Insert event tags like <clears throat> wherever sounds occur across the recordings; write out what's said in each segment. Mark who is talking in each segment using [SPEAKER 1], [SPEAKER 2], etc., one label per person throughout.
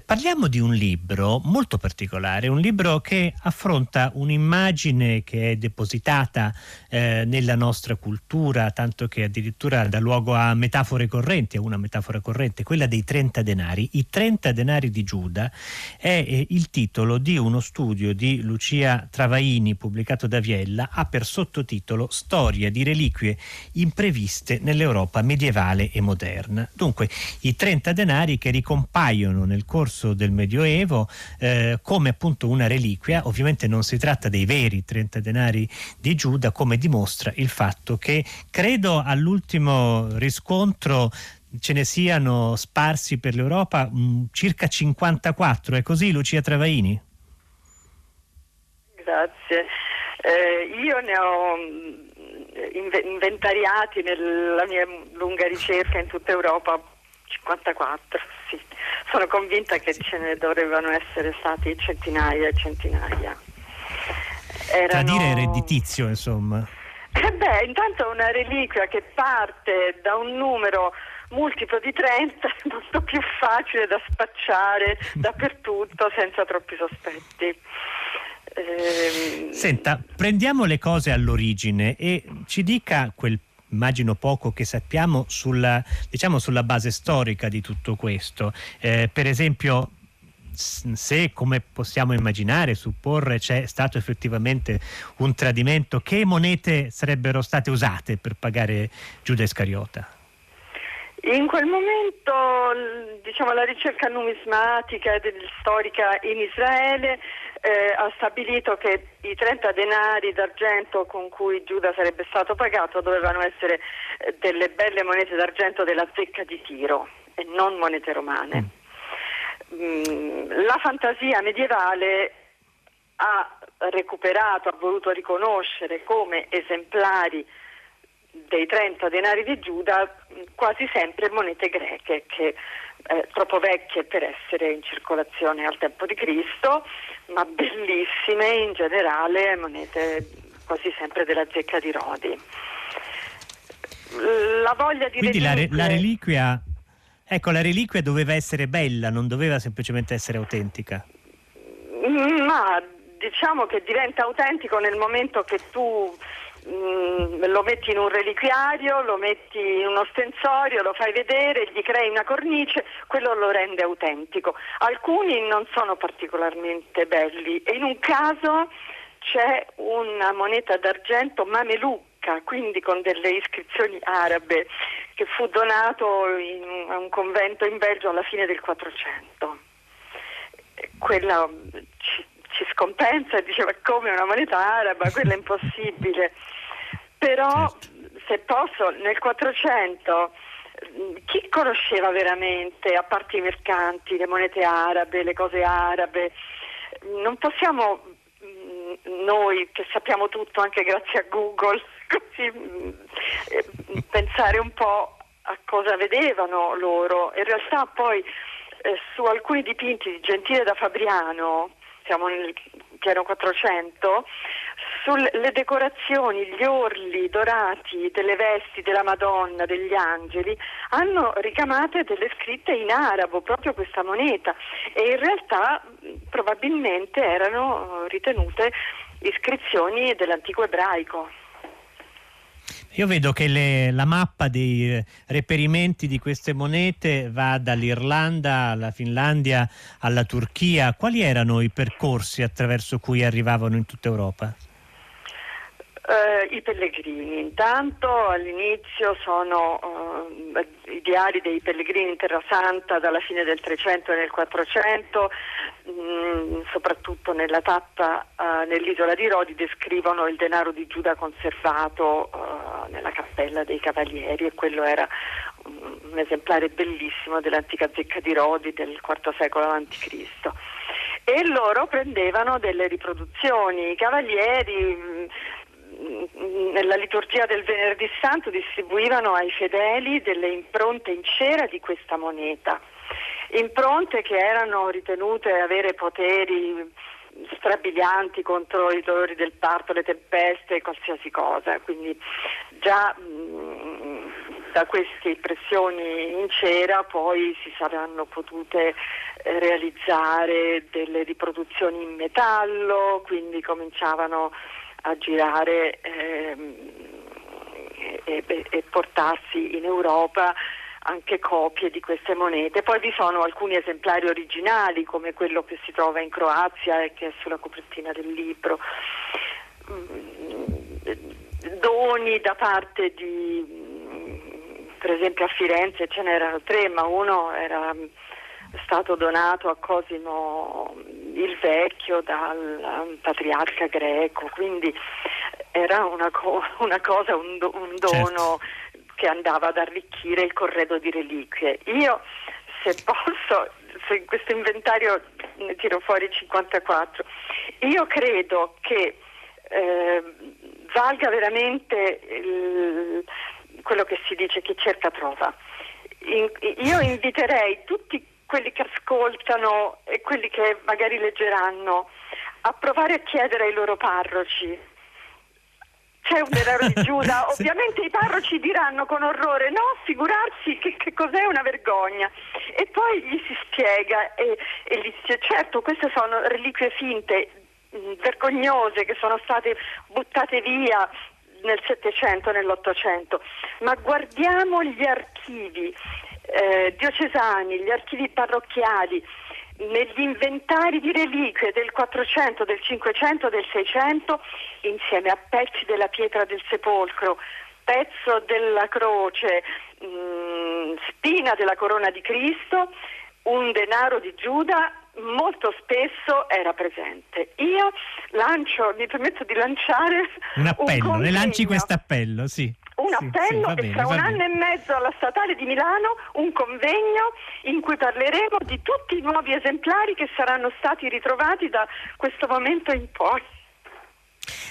[SPEAKER 1] Parliamo di un libro molto particolare, un libro che affronta un'immagine che è depositata eh, nella nostra cultura, tanto che addirittura dà luogo a metafore correnti, a una metafora corrente, quella dei 30 denari. I 30 denari di Giuda è eh, il titolo di uno studio di Lucia Travaini pubblicato da Viella, ha per sottotitolo Storia di reliquie impreviste nell'Europa medievale e moderna. Dunque, i 30 denari che ricompaiono nel corso corso del Medioevo eh, come appunto una reliquia, ovviamente non si tratta dei veri 30 denari di Giuda come dimostra il fatto che credo all'ultimo riscontro ce ne siano sparsi per l'Europa mh, mm, circa 54, è così Lucia Travaini?
[SPEAKER 2] Grazie. Eh, io ne ho mm, inventariati nella mia lunga ricerca in tutta Europa 54, sì. Sono convinta che ce ne dovrebbero essere stati centinaia e centinaia.
[SPEAKER 1] Erano... Tradire redditizio, insomma.
[SPEAKER 2] Eh beh, intanto una reliquia che parte da un numero multiplo di 30 è <laughs> molto più facile da spacciare dappertutto senza troppi sospetti.
[SPEAKER 1] Eh... Senta, prendiamo le cose all'origine e ci dica quel immagino poco che sappiamo sulla, diciamo, sulla base storica di tutto questo. Eh, per esempio, se come possiamo immaginare, supporre c'è stato effettivamente un tradimento, che monete sarebbero state usate per pagare Giuda Iscariota?
[SPEAKER 2] In quel momento diciamo, la ricerca numismatica e storica in Israele eh, ha stabilito che i 30 denari d'argento con cui Giuda sarebbe stato pagato dovevano essere eh, delle belle monete d'argento della zecca di Tiro e non monete romane. Mm. mm la fantasia medievale ha recuperato, ha voluto riconoscere come esemplari dei 30 denari di Giuda quasi sempre monete greche che eh, troppo vecchie per essere in circolazione al tempo di Cristo, ma bellissime in generale, monete quasi sempre della zecca di Rodi.
[SPEAKER 1] La voglia di Quindi reliquie... la, re- la reliquia Ecco, la reliquia doveva essere bella, non doveva semplicemente essere autentica.
[SPEAKER 2] Ma diciamo che diventa autentico nel momento che tu Mm, lo metti in un reliquiario, lo metti in uno stensorio, lo fai vedere, gli crei una cornice, quello lo rende autentico. Alcuni non sono particolarmente belli e in un caso c'è una moneta d'argento mamelucca, quindi con delle iscrizioni arabe, che fu donato in, a un convento in Belgio alla fine del 400. Quella ci, ci scompensa e diceva come una moneta araba, quella è impossibile. Però certo. se posso, nel 400 chi conosceva veramente, a parte i mercanti, le monete arabe, le cose arabe? Non possiamo noi che sappiamo tutto anche grazie a Google <laughs> così, eh, pensare un po' a cosa vedevano loro. In realtà poi eh, su alcuni dipinti di Gentile da Fabriano, siamo nel piano 400, sulle decorazioni, gli orli dorati delle vesti della Madonna, degli angeli, hanno ricamate delle scritte in arabo, proprio questa moneta, e in realtà probabilmente erano ritenute iscrizioni dell'antico ebraico.
[SPEAKER 1] Io vedo che le, la mappa dei reperimenti di queste monete va dall'Irlanda alla Finlandia alla Turchia. Quali erano i percorsi attraverso cui arrivavano in tutta Europa?
[SPEAKER 2] Uh, I pellegrini, intanto all'inizio sono uh, i diari dei pellegrini in Terra Santa dalla fine del 300 e nel 400, mh, mm, soprattutto nella tappa uh, nell'isola di Rodi descrivono il denaro di Giuda conservato nella cappella dei cavalieri e quello era un, un esemplare bellissimo dell'antica zecca di Rodi del IV secolo a.C. E loro prendevano delle riproduzioni, i cavalieri mm, nella liturgia del venerdì santo distribuivano ai fedeli delle impronte in cera di questa moneta, impronte che erano ritenute avere poteri strabilianti contro i dolori del parto, le tempeste, qualsiasi cosa. Quindi già mh, da queste impressioni in cera poi si saranno potute eh, realizzare delle riproduzioni in metallo, quindi cominciavano a girare ehm, e, e, portarsi in Europa anche copie di queste monete. Poi vi sono alcuni esemplari originali come quello che si trova in Croazia e che è sulla copertina del libro. Mm, doni da parte di, per esempio a Firenze ce n'erano tre, ma uno era stato donato a Cosimo il Vecchio dal patriarca greco, quindi era una, co- una cosa, un, do- un dono certo. che andava ad arricchire il corredo di reliquie. Io, se posso, se in questo inventario ne tiro fuori 54, io credo che eh, valga veramente il, quello che si dice chi cerca trova. In, io inviterei tutti quelli che ascoltano e quelli che magari leggeranno a provare a chiedere ai loro parroci. C'è un denaro di Giuda, <laughs> ovviamente i parroci diranno con orrore no, figurarsi che, che cos'è una vergogna e poi gli si spiega e, e gli dice certo queste sono reliquie finte, mh, mm, vergognose che sono state buttate via nel Settecento, nell'Ottocento, ma guardiamo gli archivi eh, diocesani, gli archivi parrocchiali, negli inventari di reliquie del 400, del 500, del 600, insieme a pezzi della pietra del sepolcro, pezzo della croce, mh, mm, spina della corona di Cristo, un denaro di Giuda, molto spesso era presente. Io lancio, mi permetto di lanciare
[SPEAKER 1] un appello, un le lanci questo appello, sì
[SPEAKER 2] un sì, appello sì, bene, e tra un anno e mezzo alla Statale di Milano un convegno in cui parleremo di tutti i nuovi esemplari che saranno stati ritrovati da questo momento in poi.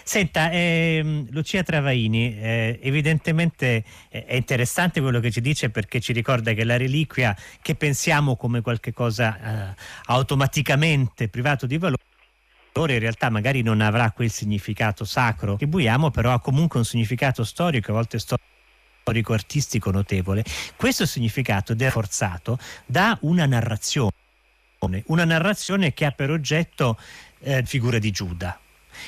[SPEAKER 1] Senta, ehm, Lucia Travaini, eh, evidentemente eh, è interessante quello che ci dice perché ci ricorda che la reliquia che pensiamo come qualcosa eh, automaticamente privato di valore in realtà magari non avrà quel significato sacro che attribuiamo, però ha comunque un significato storico, a volte storico artistico notevole. Questo significato è forzato da una narrazione, una narrazione che ha per oggetto eh, figura di Giuda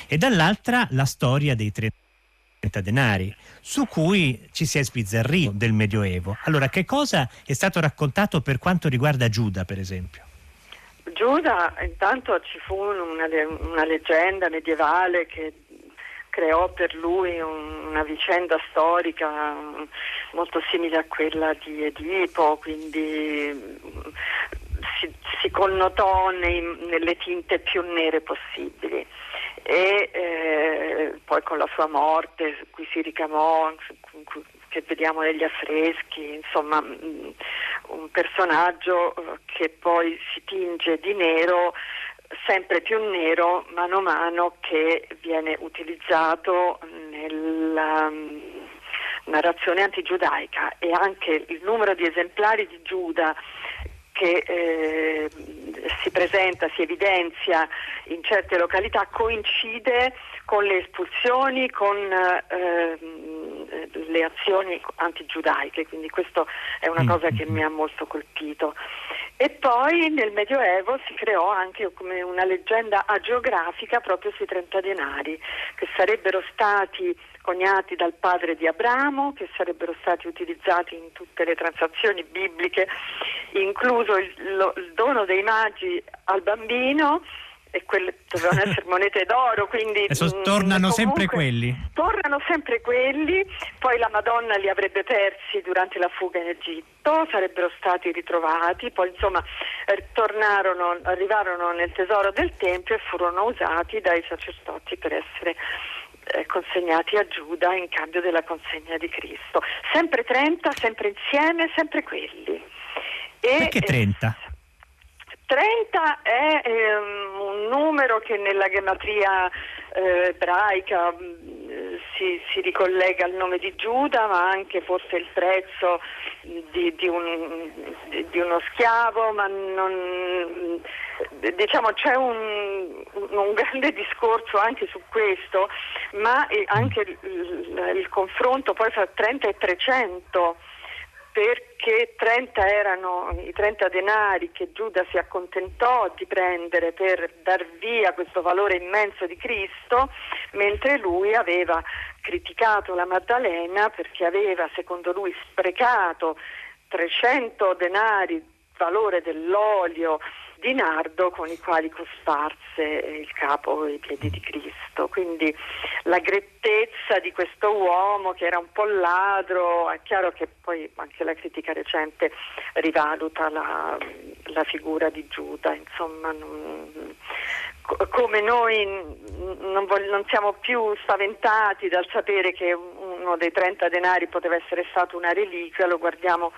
[SPEAKER 1] e dall'altra la storia dei 30 denari su cui ci si è sbizzarrito del Medioevo. Allora, che cosa è stato raccontato per quanto riguarda Giuda, per esempio?
[SPEAKER 2] Giuda, intanto ci fu una, una leggenda medievale che creò per lui un, una vicenda storica molto simile a quella di Edipo, quindi si, si connotò nei, nelle tinte più nere possibili. E eh, poi con la sua morte, cui si ricamò, che vediamo negli affreschi, insomma mm, un personaggio eh, che poi si tinge di nero sempre più nero mano a mano che viene utilizzato nella mm, narrazione antigiudaica. E anche il numero di esemplari di Giuda che eh, si presenta, si evidenzia in certe località coincide con le espulsioni, con eh, le azioni antigiudaiche, quindi questo è una cosa che mi ha molto colpito. E poi nel Medioevo si creò anche come una leggenda agiografica proprio sui 30 denari, che sarebbero stati coniati dal padre di Abramo, che sarebbero stati utilizzati in tutte le transazioni bibliche, incluso il, lo, il dono dei magi al bambino e quelle dovevano essere <laughs> monete d'oro, quindi
[SPEAKER 1] Adesso mm, tornano sempre quelli.
[SPEAKER 2] Tornano sempre quelli, poi la Madonna li avrebbe persi durante la fuga in Egitto, sarebbero stati ritrovati, poi insomma tornarono, arrivarono nel tesoro del Tempio e furono usati dai sacerdoti per essere eh, consegnati a Giuda in cambio della consegna di Cristo. Sempre 30, sempre insieme, sempre quelli.
[SPEAKER 1] E, Perché 30?
[SPEAKER 2] 30 è ehm, un numero che nella gematria eh, ebraica mm, si, si, ricollega al nome di Giuda, ma anche forse il prezzo di, di, un, di, di uno schiavo, ma non, diciamo c'è un, un, grande discorso anche su questo, ma anche il, il, il confronto poi fra 30 e 300 perché 30 erano i 30 denari che Giuda si accontentò di prendere per dar via questo valore immenso di Cristo, mentre lui aveva criticato la Maddalena perché aveva, secondo lui, sprecato 300 denari, valore dell'olio, di nardo con i quali cosparse il capo e i piedi di Cristo. Quindi la grettezza di questo uomo che era un po' ladro, è chiaro che poi anche la critica recente rivaluta la, la figura di Giuda, insomma non, come noi non, voglio, non, siamo più spaventati dal sapere che uno dei 30 denari poteva essere stato una reliquia, lo guardiamo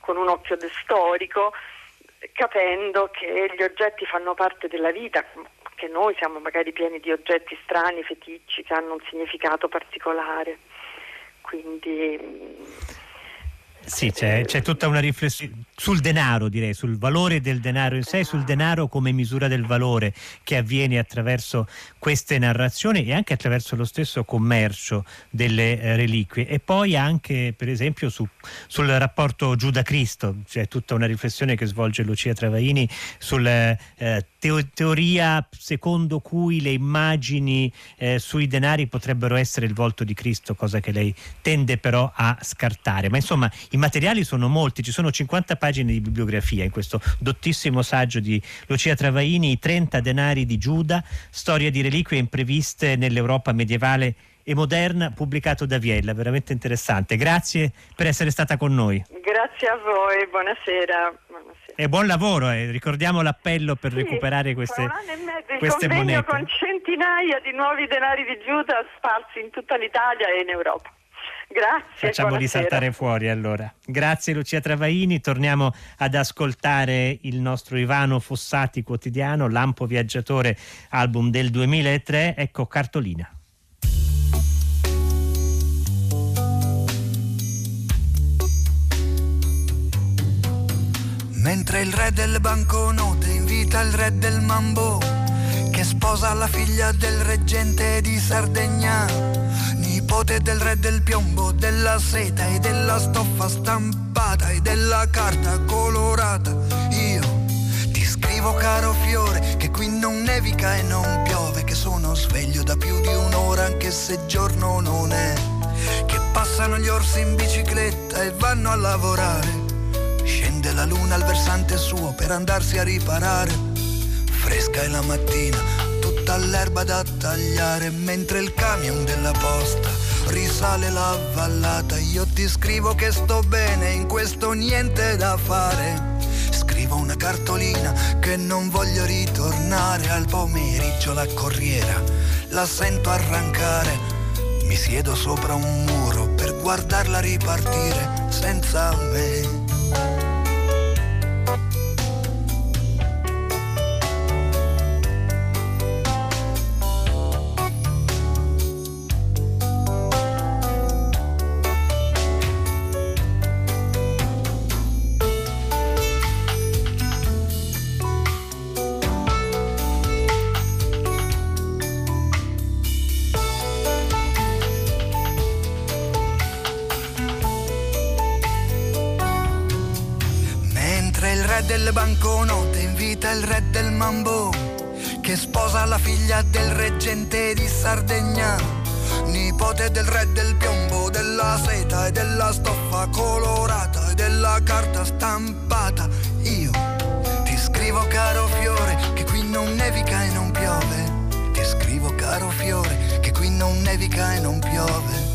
[SPEAKER 2] con un occhio storico capendo che gli oggetti fanno parte della vita, che noi siamo magari pieni di oggetti strani, feticci, che hanno un significato particolare. Quindi
[SPEAKER 1] sì, c'è, c'è, tutta una riflessione sul denaro, direi, sul valore del denaro in sé, sul denaro come misura del valore che avviene attraverso queste narrazioni e anche attraverso lo stesso commercio delle eh, reliquie. E poi anche, per esempio, su, sul rapporto Giuda-Cristo, c'è tutta una riflessione che svolge Lucia Travaini sulla eh, teo- teoria secondo cui le immagini eh, sui denari potrebbero essere il volto di Cristo, cosa che lei tende però a scartare. Ma insomma, i materiali sono molti, ci sono 50 pagine di bibliografia in questo dottissimo saggio di Lucia Travaini, I 30 denari di Giuda, storia di reliquie impreviste nell'Europa medievale e moderna, pubblicato da Viella, veramente interessante. Grazie per essere stata con noi.
[SPEAKER 2] Grazie a voi, buonasera.
[SPEAKER 1] buonasera. E buon lavoro, eh. ricordiamo l'appello per sì, recuperare queste, queste monete.
[SPEAKER 2] con centinaia di nuovi denari di Giuda sparsi in tutta l'Italia e in Europa. Grazie.
[SPEAKER 1] Facciamoli saltare fuori allora. Grazie Lucia Travaini, torniamo ad ascoltare il nostro Ivano Fossati quotidiano, Lampo Viaggiatore, album del 2003, ecco cartolina.
[SPEAKER 3] Mentre il re del banconote invita il re del mambo che sposa la figlia del reggente di Sardegna nipote del re del piombo, della seta e della stoffa stampata e della carta colorata. Io ti scrivo caro fiore che qui non nevica e non piove, che sono sveglio da più di un'ora anche se giorno non è, che passano gli orsi in bicicletta e vanno a lavorare. Scende la luna al versante suo per andarsi a riparare. Fresca è la mattina, tutta l'erba da tagliare mentre il camion della posta risale la vallata. Io ti scrivo che sto bene, in questo niente da fare. Scrivo una cartolina che non voglio ritornare al pomeriggio la corriera. La sento arrancare, mi siedo sopra un muro per guardarla ripartire senza me. Della seta e della stoffa colorata e della carta stampata. Io ti scrivo caro fiore che qui non nevica e non piove. Ti scrivo caro fiore che qui non nevica e non piove.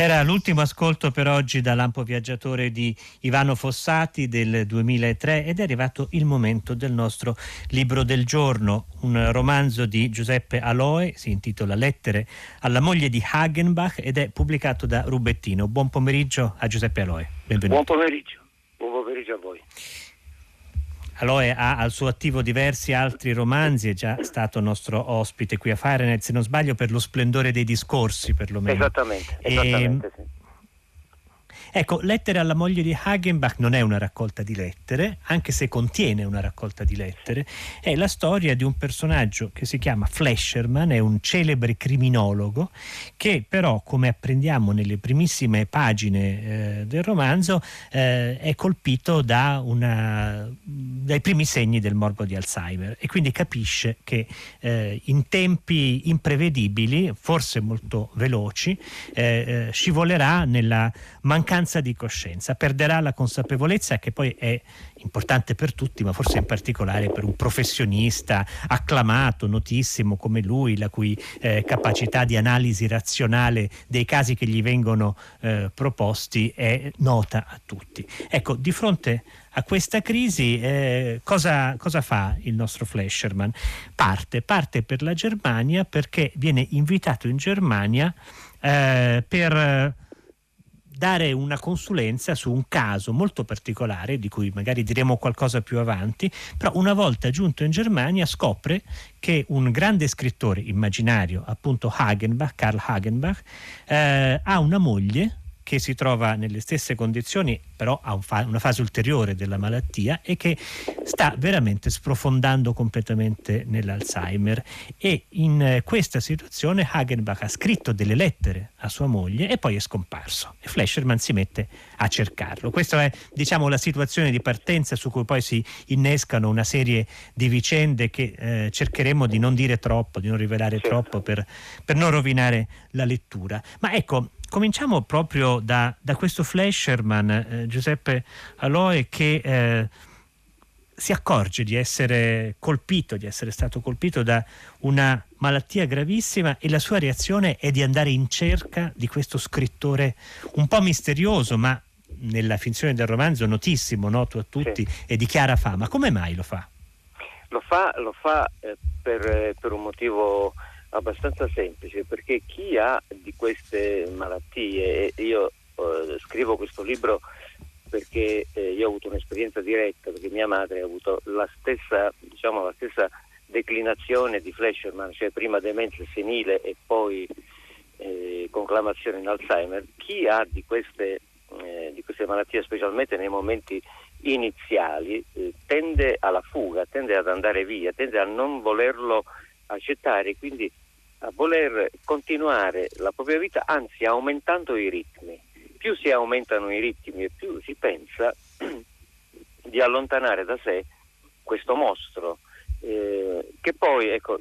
[SPEAKER 1] Era l'ultimo ascolto per oggi da Lampo Viaggiatore di Ivano Fossati del 2003 ed è arrivato il momento del nostro libro del giorno, un romanzo di Giuseppe Aloe, si intitola Lettere alla moglie di Hagenbach ed è pubblicato da Rubettino. Buon pomeriggio a Giuseppe Aloe, benvenuto.
[SPEAKER 4] Buon pomeriggio, buon pomeriggio a voi.
[SPEAKER 1] Aloe ha al suo attivo diversi altri romanzi, è già stato nostro ospite qui a Fahrenheit, se non sbaglio, per lo splendore dei discorsi perlomeno.
[SPEAKER 4] Esattamente, esattamente e, sì.
[SPEAKER 1] Ecco, Lettere alla moglie di Hagenbach non è una raccolta di lettere, anche se contiene una raccolta di lettere, è la storia di un personaggio che si chiama Flesherman, è un celebre criminologo che però, come apprendiamo nelle primissime pagine eh, del romanzo, eh, è colpito da una, dai primi segni del morbo di Alzheimer e quindi capisce che eh, in tempi imprevedibili, forse molto veloci, eh, eh, scivolerà nella mancanza mancanza di coscienza, perderà la consapevolezza che poi è importante per tutti, ma forse in particolare per un professionista acclamato, notissimo come lui, la cui eh, capacità di analisi razionale dei casi che gli vengono eh, proposti è nota a tutti. Ecco, di fronte a questa crisi eh, cosa, cosa, fa il nostro Flesherman? Parte, parte per la Germania perché viene invitato in Germania eh, per dare una consulenza su un caso molto particolare, di cui magari diremo qualcosa più avanti, però una volta giunto in Germania scopre che un grande scrittore immaginario, appunto Hagenbach, Karl Hagenbach, eh, ha una moglie che si trova nelle stesse condizioni, però ha un fa- una fase ulteriore della malattia e che sta veramente sprofondando completamente nell'Alzheimer. E in eh, questa situazione Hagenbach ha scritto delle lettere a sua moglie e poi è scomparso. E Flesherman si mette a cercarlo. Questa è, diciamo, la situazione di partenza su cui poi si innescano una serie di vicende che eh, cercheremo di non dire troppo, di non rivelare certo. troppo per, per non rovinare la lettura. Ma ecco, cominciamo proprio da, da questo Flesherman, eh, Giuseppe Aloe, che eh, si accorge di essere colpito, di essere stato colpito da una malattia gravissima e la sua reazione è di andare in cerca di questo scrittore un po' misterioso, ma nella finzione del romanzo notissimo, noto a tutti sì. e di chiara fama. Come mai lo fa?
[SPEAKER 4] Lo fa, lo fa eh, per, eh, per un motivo abbastanza semplice perché chi ha di queste malattie, io eh, scrivo questo libro perché eh, io ho avuto un'esperienza diretta, perché mia madre ha avuto la stessa, diciamo, la stessa declinazione di Flesherman, cioè prima demenza senile e poi eh, conclamazione in Alzheimer, chi ha di queste, eh, di queste malattie, specialmente nei momenti iniziali, eh, tende alla fuga, tende ad andare via, tende a non volerlo accettare, quindi a voler continuare la propria vita, anzi aumentando i ritmi. Più si aumentano i ritmi e più si pensa <clears throat> di allontanare da sé questo mostro, eh, che poi, ecco,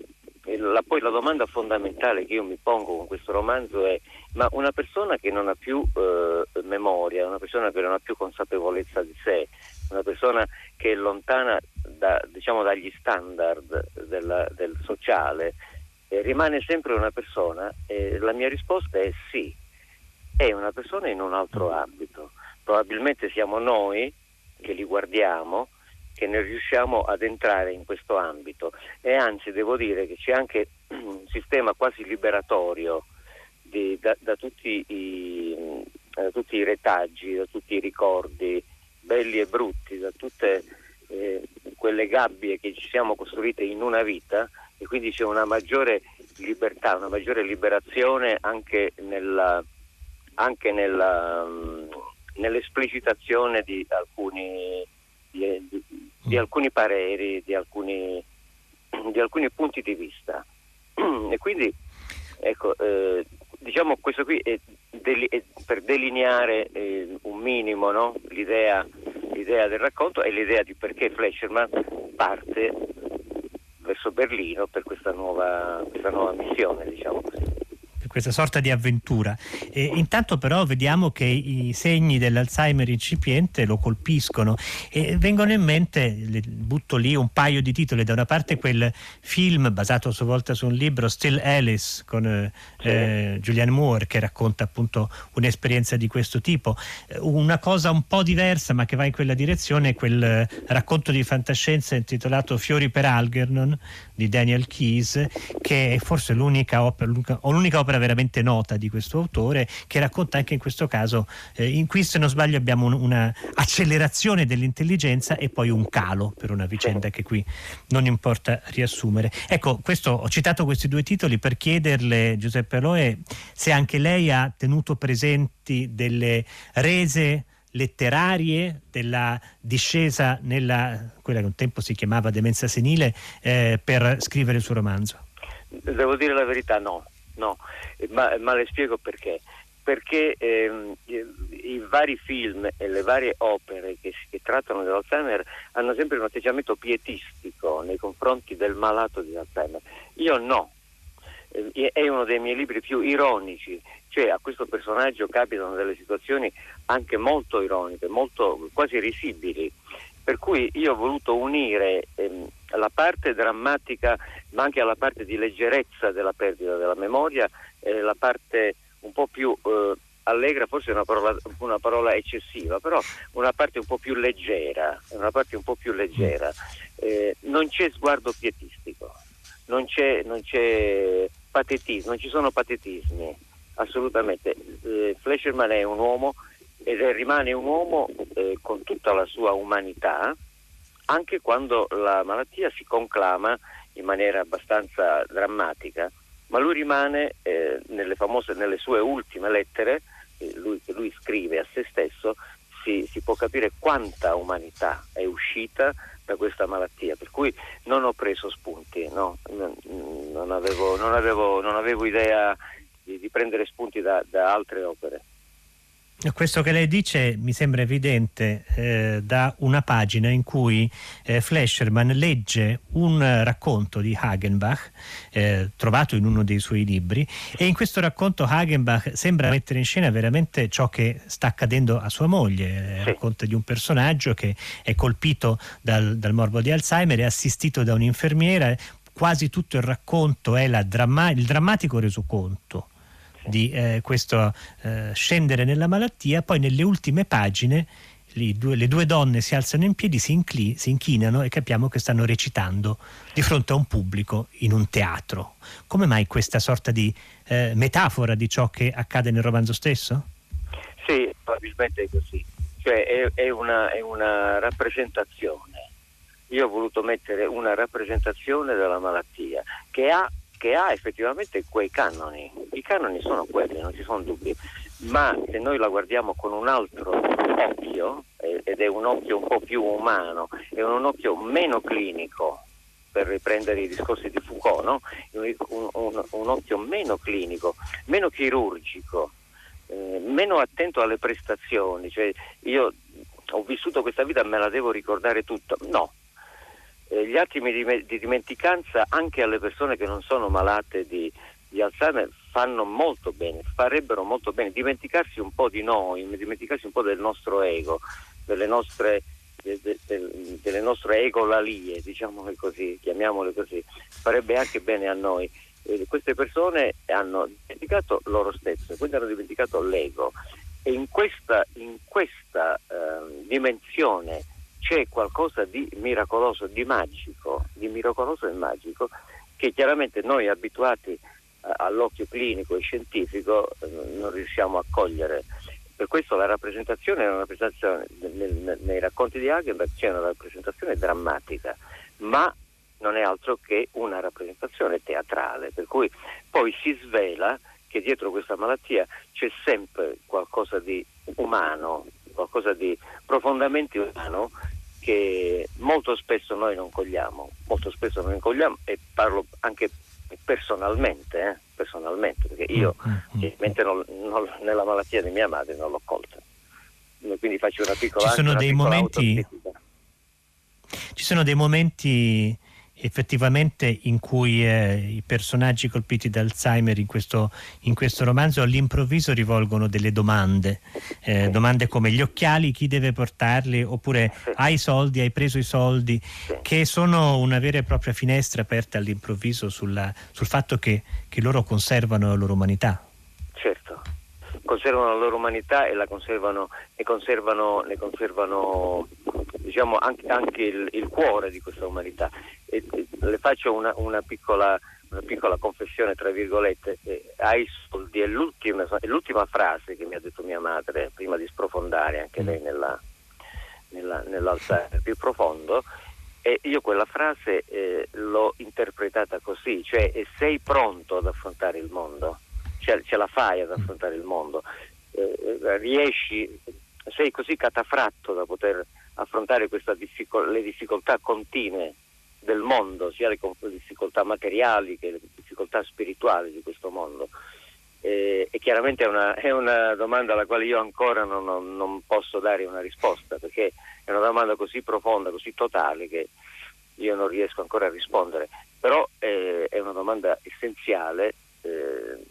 [SPEAKER 4] la, poi la domanda fondamentale che io mi pongo con questo romanzo è ma una persona che non ha più eh, memoria, una persona che non ha più consapevolezza di sé, una persona che è lontana da, diciamo, dagli standard della, del sociale, eh, rimane sempre una persona? Eh, la mia risposta è sì, è una persona in un altro ambito. Probabilmente siamo noi che li guardiamo che ne riusciamo ad entrare in questo ambito e anzi devo dire che c'è anche un sistema quasi liberatorio di, da, da, tutti i, da, tutti i, retaggi, da tutti i ricordi belli e brutti, da tutte eh, quelle gabbie che ci siamo costruite in una vita e quindi c'è una maggiore libertà, una maggiore liberazione anche, nella, anche nella, um, nell'esplicitazione di alcuni, di, di, di mm. alcuni pareri, di alcuni, di alcuni, punti di vista. <clears throat> e quindi ecco, eh, diciamo questo qui è, deli- è per delineare eh, un minimo no? l'idea, l'idea, del racconto e l'idea di perché Fleischerman parte verso Berlino per questa nuova, questa nuova missione, diciamo così
[SPEAKER 1] questa sorta di avventura. E intanto però vediamo che i segni dell'Alzheimer incipiente lo colpiscono e vengono in mente, butto lì un paio di titoli, da una parte quel film basato a sua volta su un libro Still Alice con eh, eh, Julianne Moore che racconta appunto un'esperienza di questo tipo. Una cosa un po' diversa ma che va in quella direzione è quel racconto di fantascienza intitolato Fiori per Algernon di Daniel Keyes che è forse l'unica opera, l'unica opera veramente nota di questo autore che racconta anche in questo caso, eh, in cui se non sbaglio abbiamo un, una accelerazione dell'intelligenza e poi un calo per una vicenda che qui non importa riassumere. Ecco, questo, ho citato questi due titoli per chiederle, Giuseppe Aloe, se anche lei ha tenuto presenti delle rese letterarie della discesa nella quella che un tempo si chiamava demenza senile eh, per scrivere il suo romanzo?
[SPEAKER 4] Devo dire la verità, no, no. Ma, ma le spiego perché. Perché ehm, i vari film e le varie opere che, che trattano dell'Alzheimer hanno sempre un atteggiamento pietistico nei confronti del malato di Alzheimer. Io no, eh, è uno dei miei libri più ironici, cioè a questo personaggio capitano delle situazioni anche molto ironiche, molto quasi risibili, per cui io ho voluto unire ehm, la parte drammatica ma anche la parte di leggerezza della perdita della memoria e la parte un po' più eh, allegra, forse è una parola, una parola, eccessiva, però una parte un po' più leggera, po' più leggera. Eh, non c'è sguardo pietistico, non c'è, non c'è patetismo, non ci sono patetismi, assolutamente. Eh, Fleischerman è un uomo ed è, rimane un uomo eh, con tutta la sua umanità, anche quando la malattia si conclama in maniera abbastanza drammatica, ma lui rimane eh, nelle, famose, nelle sue ultime lettere, lui, che lui scrive a se stesso, si, si, può capire quanta umanità è uscita da questa malattia, per cui non ho preso spunti, no? non, non, avevo, non, avevo, non, avevo, idea di, di prendere spunti da, da altre opere.
[SPEAKER 1] Questo che lei dice mi sembra evidente eh, da una pagina in cui eh, Fleischerman legge un racconto di Hagenbach eh, trovato in uno dei suoi libri e in questo racconto Hagenbach sembra mettere in scena veramente ciò che sta accadendo a sua moglie. Sì. Racconta di un personaggio che è colpito dal, dal morbo di Alzheimer, è assistito da un'infermiera, quasi tutto il racconto è dramma- il drammatico resoconto di eh, questo eh, scendere nella malattia, poi nelle ultime pagine due, le due donne si alzano in piedi, si, incli, si, inchinano e capiamo che stanno recitando di fronte a un pubblico in un teatro. Come mai questa sorta di eh, metafora di ciò che accade nel romanzo stesso?
[SPEAKER 4] Sì, probabilmente è così. Cioè è, è, una, è una rappresentazione. Io ho voluto mettere una rappresentazione della malattia che ha che ha effettivamente quei canoni. I canoni sono quelli, non ci sono dubbi, ma se noi la guardiamo con un altro occhio, ed è un occhio un po' più umano, è un occhio meno clinico, per riprendere i discorsi di Foucault, no? un, un, un, occhio meno clinico, meno chirurgico, eh, meno attento alle prestazioni, cioè io ho vissuto questa vita, me la devo ricordare tutta. No, eh, gli attimi di, di, dimenticanza anche alle persone che non sono malate di, di, Alzheimer fanno molto bene, farebbero molto bene, dimenticarsi un po' di noi, dimenticarsi un po' del nostro ego, delle nostre, de, de, de, delle nostre egolalie, diciamole così, chiamiamole così, farebbe anche bene a noi. Eh, queste persone hanno dimenticato loro stesse, quindi hanno dimenticato l'ego e in questa, in questa eh, dimensione c'è qualcosa di miracoloso, di magico, di miracoloso e magico che chiaramente noi abituati eh, all'occhio clinico e scientifico eh, non riusciamo a cogliere. Per questo la rappresentazione una rappresentazione nel, nei racconti di Hagenberg c'è una rappresentazione drammatica, ma non è altro che una rappresentazione teatrale, per cui poi si svela che dietro questa malattia c'è sempre qualcosa di umano, qualcosa di profondamente umano che molto spesso noi non cogliamo, molto spesso non cogliamo e parlo anche personalmente, eh, personalmente perché io mm, mm, mm. non, nella malattia di mia madre non l'ho colta. Quindi faccio una piccola
[SPEAKER 1] Ci sono dei momenti Ci sono dei momenti effettivamente in cui eh, i personaggi colpiti da Alzheimer in questo, in questo, romanzo all'improvviso rivolgono delle domande, eh, domande come gli occhiali, chi deve portarli, oppure <laughs> hai soldi, hai preso i soldi, che sono una vera e propria finestra aperta all'improvviso sulla, sul fatto che, che loro conservano la loro umanità.
[SPEAKER 4] Certo, conservano la loro umanità e la conservano, e conservano, ne conservano diciamo, anche, anche il, il, cuore di questa umanità. E, e, le faccio una, una, piccola, una, piccola, confessione, tra virgolette, eh, ai soldi è l'ultima, è l'ultima, frase che mi ha detto mia madre prima di sprofondare anche lei nella, nella, nell'altare più profondo. E io quella frase eh, l'ho interpretata così, cioè sei pronto ad affrontare il mondo, cioè, ce la fai ad affrontare il mondo, eh, eh riesci, sei così catafratto da poter affrontare difficol- le difficoltà continue del mondo, sia le, difficoltà materiali che le difficoltà spirituali di questo mondo. E, e chiaramente è una, <laughs> è una, domanda alla quale io ancora non, non, posso dare una risposta, perché è una domanda così profonda, così totale che io non riesco ancora a rispondere. Però eh, è una domanda essenziale eh,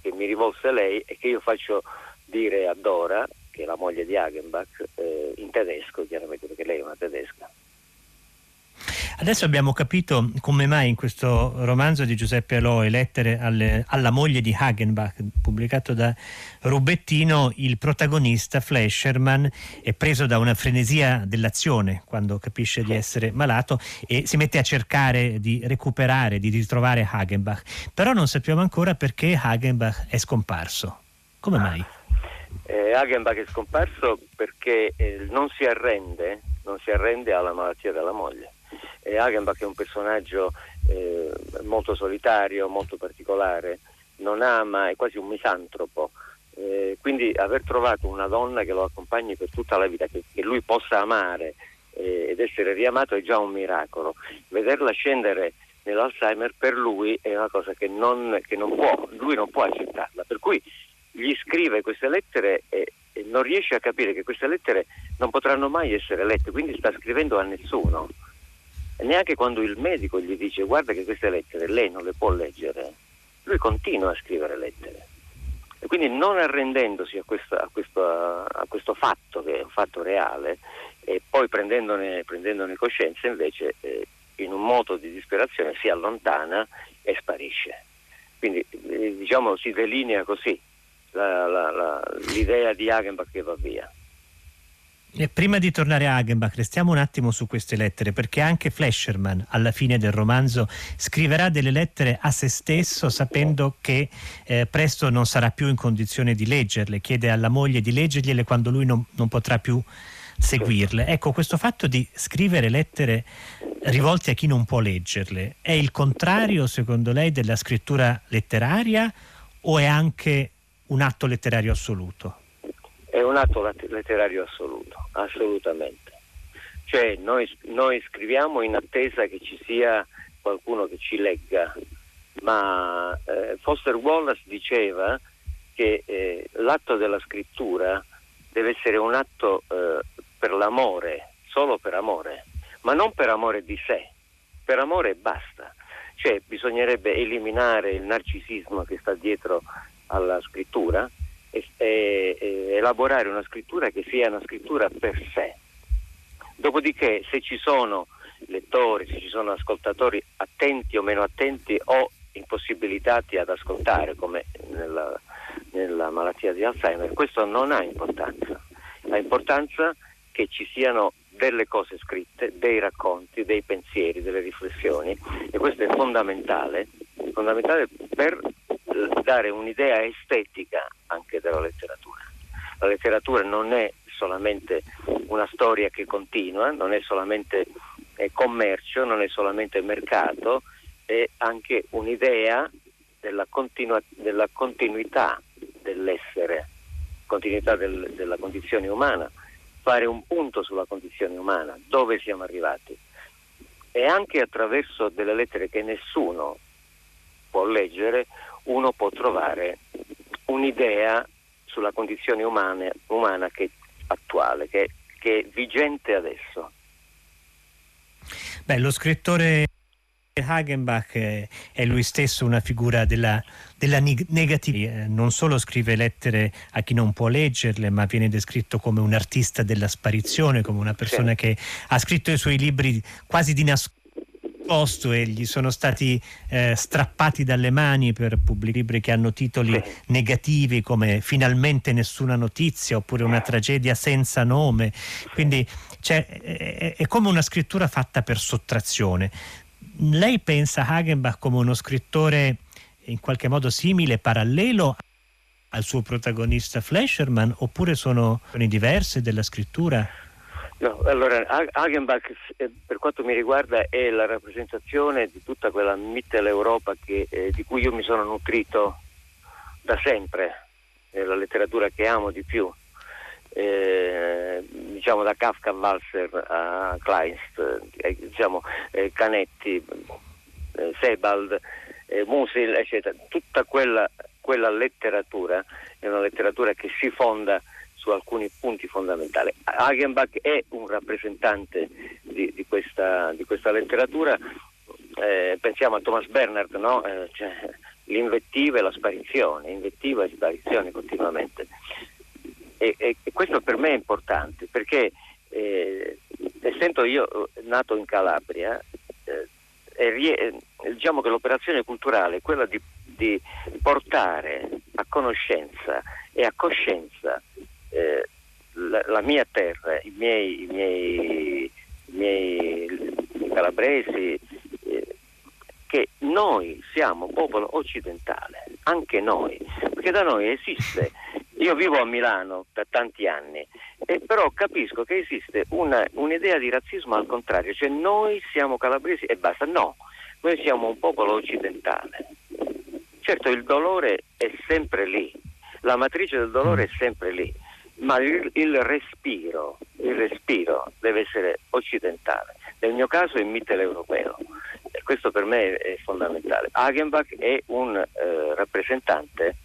[SPEAKER 4] che mi rivolse lei e che io faccio dire a Dora che è la moglie di Hagenbach, eh, in tedesco chiaramente perché lei è una tedesca.
[SPEAKER 1] Adesso abbiamo capito come mai in questo romanzo di Giuseppe Aloe, Lettere alle, alla moglie di Hagenbach, pubblicato da Rubettino, il protagonista Flesherman è preso da una frenesia dell'azione quando capisce di essere malato e si mette a cercare di recuperare, di ritrovare Hagenbach. Però non sappiamo ancora perché Hagenbach è scomparso. Come mai?
[SPEAKER 4] Eh, Hagenbach è scomparso perché eh, non, si arrende, non, si arrende, alla malattia della moglie. E Hagenbach è un personaggio eh, molto solitario, molto particolare, non ama, è quasi un misantropo. Eh, quindi aver trovato una donna che lo accompagni per tutta la vita, che, che lui possa amare eh, ed essere riamato è già un miracolo. Vederla scendere nell'Alzheimer per lui è una cosa che non, che non può, lui non può accettarla. Per cui gli scrive queste lettere e, e, non riesce a capire che queste lettere non potranno mai essere lette, quindi sta scrivendo a nessuno. Neanche quando il medico gli dice guarda che queste lettere lei non le può leggere, lui continua a scrivere lettere. E quindi non arrendendosi a, questa, a, questo, a questo, fatto, che è un fatto reale, e poi prendendone, prendendone coscienza, invece eh, in un moto di disperazione si allontana e sparisce. Quindi eh, diciamo si delinea così la, la, la, l'idea di Hagenbach che va via.
[SPEAKER 1] E prima di tornare a Hagenbach, restiamo un attimo su queste lettere, perché anche Flesherman, alla fine del romanzo, scriverà delle lettere a se stesso, sapendo che eh, presto non sarà più in condizione di leggerle. Chiede alla moglie di leggergliele quando lui non, non potrà più seguirle. Ecco, questo fatto di scrivere lettere rivolte a chi non può leggerle è il contrario, secondo lei, della scrittura letteraria o è anche un atto letterario assoluto?
[SPEAKER 4] È un atto letterario assoluto, assolutamente. Cioè noi, noi scriviamo in attesa che ci sia qualcuno che ci legga, ma eh, Foster Wallace diceva che eh, l'atto della scrittura deve essere un atto eh, per l'amore, solo per amore, ma non per amore di sé, per amore basta. Cioè bisognerebbe eliminare il narcisismo che sta dietro alla scrittura e, e, elaborare una scrittura che sia una scrittura per sé. Dopodiché se ci sono lettori, se ci sono ascoltatori attenti o meno attenti o impossibilitati ad ascoltare come nella, nella malattia di Alzheimer, questo non ha importanza. Ha importanza che ci siano delle cose scritte, dei racconti, dei pensieri, delle riflessioni e questo è fondamentale, fondamentale per dare un'idea estetica anche della letteratura. La letteratura non è solamente una storia che continua, non è solamente commercio, non è solamente mercato, è anche un'idea della, continua, della continuità dell'essere, continuità del, della condizione umana, fare un punto sulla condizione umana, dove siamo arrivati. E anche attraverso delle lettere che nessuno può leggere, uno può trovare un'idea sulla condizione umana, umana che attuale, che, che, è vigente adesso.
[SPEAKER 1] Beh, lo scrittore Hagenbach è lui stesso una figura della, della negatività, non solo scrive lettere a chi non può leggerle, ma viene descritto come un artista della sparizione, come una persona che ha scritto i suoi libri quasi di nascosto e gli sono stati eh, strappati dalle mani per pubblicare libri che hanno titoli negativi come Finalmente nessuna notizia oppure Una tragedia senza nome. Quindi cioè, è, è come una scrittura fatta per sottrazione lei pensa Hagenbach come uno scrittore in qualche modo simile, parallelo al suo protagonista Flesherman oppure sono diverse della scrittura?
[SPEAKER 4] No, allora Hagenbach eh, per quanto mi riguarda è la rappresentazione di tutta quella Mitteleuropa eh, di cui io mi sono nutrito da sempre, nella letteratura che amo di più. Eh, diciamo da Kafka a Walser a Kleinst, eh, diciamo, eh, Canetti, eh, Sebald, Musil, eccetera. Tutta quella, quella letteratura è una letteratura che si fonda su alcuni punti fondamentali. Hagenbach è un rappresentante di, di, questa, di questa, letteratura, eh, pensiamo a Thomas Bernard, no? eh, cioè, l'invettiva e la sparizione, invettiva e sparizione continuamente. E, e, e questo per me è importante perché eh, essendo io nato in Calabria, eh, diciamo che l'operazione culturale è quella di, di, portare a conoscenza e a coscienza eh, la, mia terra, i miei, i miei, i miei calabresi, eh, che noi siamo popolo occidentale, anche noi, perché da noi esiste io vivo a Milano da tanti anni, eh, però capisco che esiste una, un'idea di razzismo al contrario, cioè noi siamo calabresi e basta. No, noi siamo un popolo occidentale. Certo il dolore è sempre lì, la matrice del dolore è sempre lì, ma il, il respiro, il respiro deve essere occidentale. Nel mio caso è mitteleuropeo questo per me è fondamentale. Hagenbach è un eh, rappresentante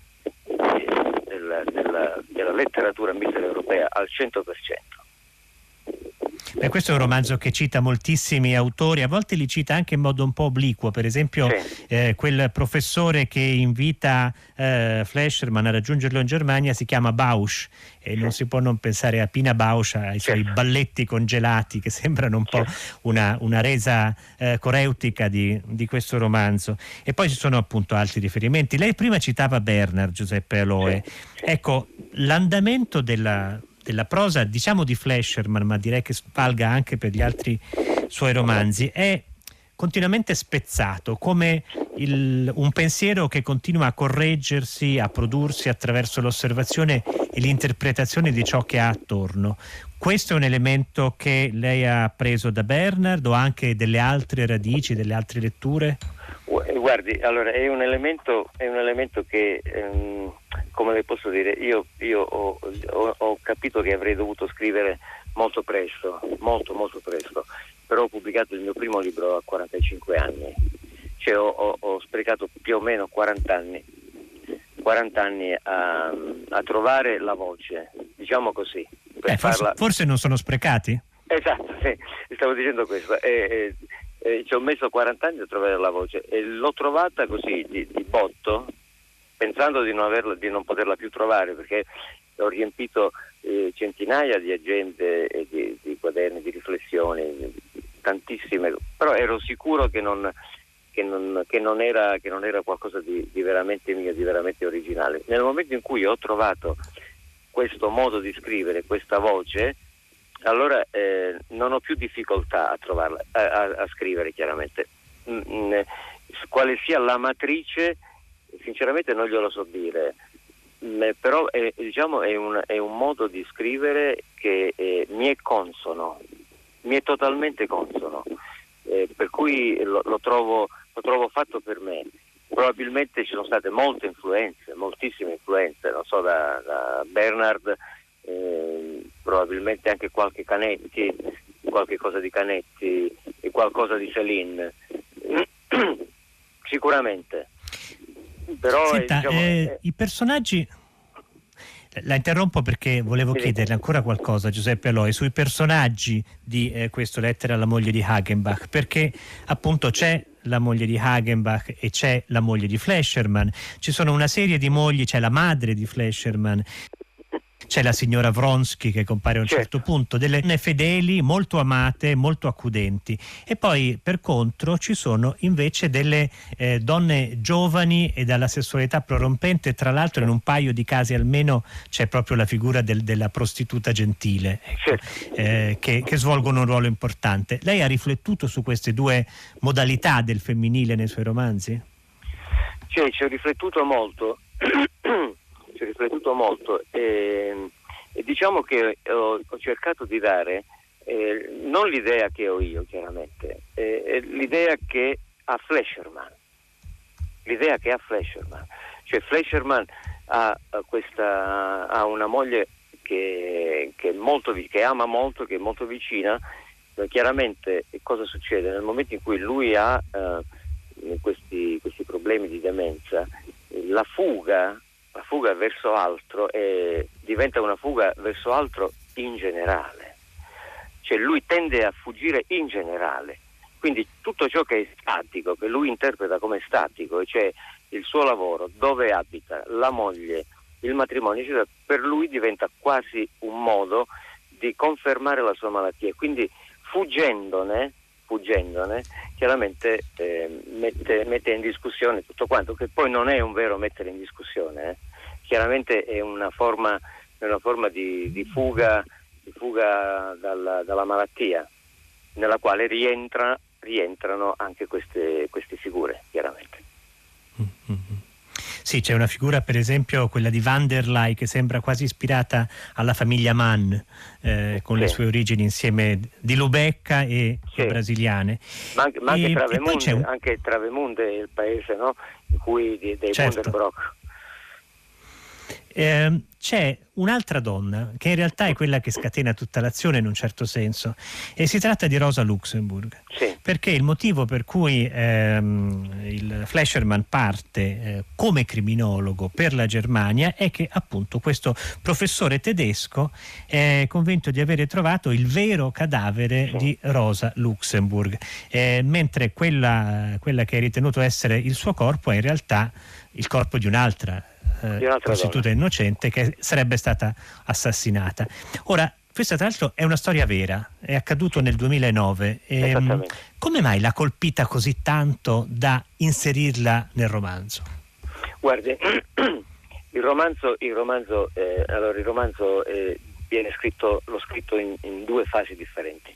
[SPEAKER 4] della, della, della letteratura mitteleuropea al 100%.
[SPEAKER 1] Beh, questo è un romanzo che cita moltissimi autori, a volte li cita anche in modo un po' obliquo, per esempio sì. eh, quel professore che invita eh, Fleischerman a raggiungerlo in Germania si chiama Bausch e non si può non pensare a Pina Bausch, ai suoi sì. balletti congelati che sembrano un po' una, una resa eh, coreutica di, di, questo romanzo. E poi ci sono appunto altri riferimenti. Lei prima citava Bernard, Giuseppe Aloe. Ecco, l'andamento della della prosa, diciamo di Flesherman, ma direi che valga anche per gli altri suoi romanzi, è continuamente spezzato, come il, un pensiero che continua a correggersi, a prodursi attraverso l'osservazione e l'interpretazione di ciò che ha attorno. Questo è un elemento che lei ha preso da Bernard o anche delle altre radici, delle altre letture?
[SPEAKER 4] Guardi, allora è un elemento, è un elemento che, ehm, come le posso dire, io, io ho, ho, ho, capito che avrei dovuto scrivere molto presto, molto molto presto, però ho pubblicato il mio primo libro a 45 anni, cioè ho, ho sprecato più o meno 40 anni, 40 anni a, a trovare la voce, diciamo così.
[SPEAKER 1] Eh, forse, forse, non sono sprecati?
[SPEAKER 4] Esatto, sì, stavo dicendo questo. Eh, eh, ci ho messo 40 anni a trovare la voce e l'ho trovata così di, di botto, pensando di non, averla, di non, poterla più trovare perché ho riempito eh, centinaia di agende e di, di, quaderni di riflessioni, tantissime, però ero sicuro che non, che non, che non, era, che non era, qualcosa di, di veramente mio, di veramente originale. Nel momento in cui ho trovato questo modo di scrivere, questa voce, allora eh, non ho più difficoltà a, trovarla, a, a, a scrivere chiaramente. Mm, mm, quale sia la matrice, sinceramente non glielo so dire, mm, però è, diciamo, è, un, è, un, modo di scrivere che eh, mi è consono, mi è totalmente consono, eh, per cui lo, lo, trovo, lo, trovo, fatto per me. Probabilmente ci sono state molte influenze, moltissime influenze, non so, da, da Bernard eh, probabilmente anche qualche Canetti, qualche cosa di Canetti e qualcosa di Celine. <clears throat> Sicuramente. Però
[SPEAKER 1] Senta, diciamo, eh, i personaggi la interrompo perché volevo chiederle ancora qualcosa, Giuseppe Aloy, sui personaggi di eh, questo Lettera alla moglie di Hagenbach, perché appunto c'è la moglie di Hagenbach e c'è la moglie di Flescherman. Ci sono una serie di mogli, c'è la madre di Flescherman c'è la signora Vronsky che compare a un certo, certo punto, delle donne fedeli, molto amate, molto accudenti. E poi per contro ci sono invece delle eh, donne giovani e dalla sessualità prorompente, tra l'altro in un paio di casi almeno c'è proprio la figura del, della prostituta gentile, ecco, certo. eh, che, che svolgono un ruolo importante. Lei ha riflettuto su queste due modalità del femminile nei suoi romanzi?
[SPEAKER 4] Sì, ci ho riflettuto molto ci ho riflettuto molto. E, e diciamo che ho, ho, cercato di dare eh, non l'idea che ho io chiaramente, eh, l'idea che ha Flesherman, l'idea che ha Flesherman, cioè Flesherman ha, questa, ha una moglie che, che, molto, che, ama molto, che è molto vicina, chiaramente cosa succede? Nel momento in cui lui ha eh, questi, questi problemi di demenza, la fuga la fuga verso altro e diventa una fuga verso altro in generale. Cioè lui tende a fuggire in generale. Quindi tutto ciò che è statico, che lui interpreta come statico, cioè il suo lavoro, dove abita, la moglie, il matrimonio, eccetera, per lui diventa quasi un modo di confermare la sua malattia. Quindi fuggendone, fuggendone chiaramente eh, mette, mette, in discussione tutto quanto, che poi non è un vero mettere in discussione, eh chiaramente è una forma, è una forma di, di, fuga, di fuga dalla, dalla, malattia, nella quale rientra, rientrano anche queste, queste figure, chiaramente.
[SPEAKER 1] Sì, c'è una figura, per esempio, quella di Van der Leyen, che sembra quasi ispirata alla famiglia Mann, eh, con sì. le sue origini insieme di Lubecca e, sì. e brasiliane.
[SPEAKER 4] Ma anche, ma anche, e, Travemunde, un... anche Travemunde è il paese no? in cui dei certo. Bunderbrock.
[SPEAKER 1] Eh, c'è un'altra donna che in realtà è quella che scatena tutta l'azione in un certo senso e si tratta di Rosa Luxemburg sì. perché il motivo per cui ehm, il Flesherman parte eh, come criminologo per la Germania è che appunto questo professore tedesco è convinto di avere trovato il vero cadavere sì. di Rosa Luxemburg eh, mentre quella, quella che è ritenuto essere il suo corpo è in realtà il corpo di un'altra eh, prostituta innocente che sarebbe stata assassinata. Ora, questa tra l'altro è una storia vera, è accaduto nel 2009. E, ehm, come mai l'ha colpita così tanto da inserirla nel romanzo?
[SPEAKER 4] Guardi, <clears throat> il romanzo, il romanzo, eh, allora, il romanzo eh, viene scritto, l'ho scritto in, in, due fasi differenti.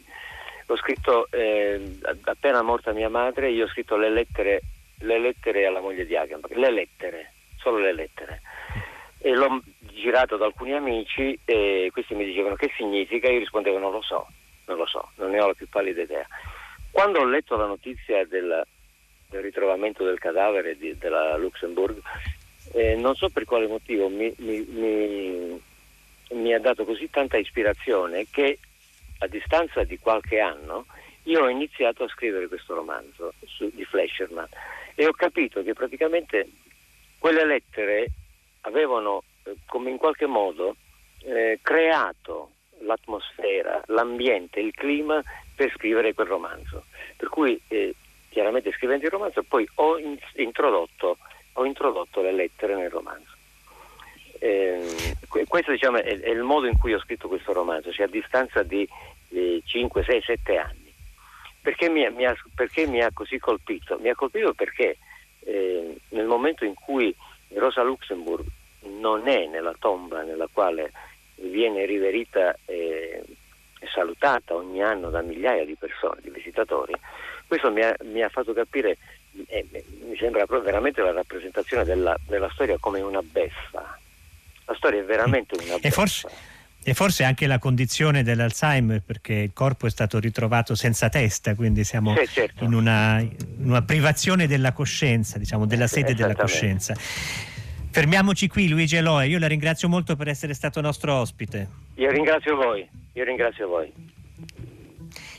[SPEAKER 4] L'ho scritto eh, appena morta mia madre, io ho scritto le lettere, le lettere alla moglie di Agamben, le lettere, solo le lettere. E l'ho girato ad alcuni amici e questi mi dicevano che significa, io rispondevo non lo so, non lo so, non ne ho la più pallida idea. Quando ho letto la notizia del, del ritrovamento del cadavere di, della Luxemburg, eh, non so per quale motivo mi, mi, mi, mi ha dato così tanta ispirazione che a distanza di qualche anno io ho iniziato a scrivere questo romanzo su, di Flesherman e ho capito che praticamente quelle lettere avevano eh, come in qualche modo eh, creato l'atmosfera, l'ambiente, il clima per scrivere quel romanzo. Per cui eh, chiaramente scrivendo il romanzo poi ho, in, introdotto, ho introdotto, le lettere nel romanzo. Eh, questo diciamo, è, è, il modo in cui ho scritto questo romanzo, cioè a distanza di eh, 5, 6, 7 anni. Perché mi ha, perché mi ha così colpito? Mi ha colpito perché eh, nel momento in cui Rosa Luxemburg non è nella tomba nella quale viene riverita e salutata ogni anno da migliaia di persone, di visitatori, questo mi ha, mi ha fatto capire, eh, mi sembra veramente la rappresentazione della, della, storia come una beffa. La storia è veramente una beffa.
[SPEAKER 1] E forse, e forse anche la condizione dell'Alzheimer, perché il corpo è stato ritrovato senza testa, quindi siamo sì, certo. in, una, in, una, privazione della coscienza, diciamo, della sede della coscienza. Fermiamoci qui Luigi Eloe, io la ringrazio molto per essere stato nostro ospite.
[SPEAKER 4] Io ringrazio voi, io ringrazio voi.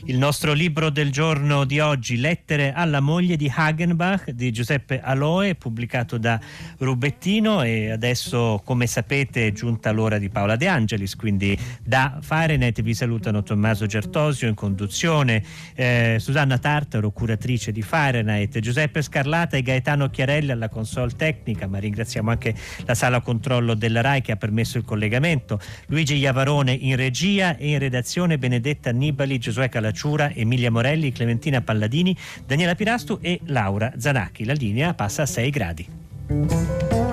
[SPEAKER 1] Il nostro libro del giorno di oggi, Lettere alla moglie di Hagenbach di Giuseppe Aloe, pubblicato da Rubettino e adesso come sapete è giunta l'ora di Paola De Angelis, quindi da Fahrenheit vi salutano Tommaso Gertosio in conduzione, eh, Susanna Tartaro, curatrice di Fahrenheit, Giuseppe Scarlata e Gaetano Chiarelli alla console tecnica, ma ringraziamo anche la sala controllo della RAI che ha permesso il collegamento, Luigi Iavarone in regia e in redazione Benedetta Annibali, Giosuè Calacciura, Emilia Morelli, Clementina Palladini, Daniela Pirastu e Laura Zanacchi. La linea passa a 6 gradi.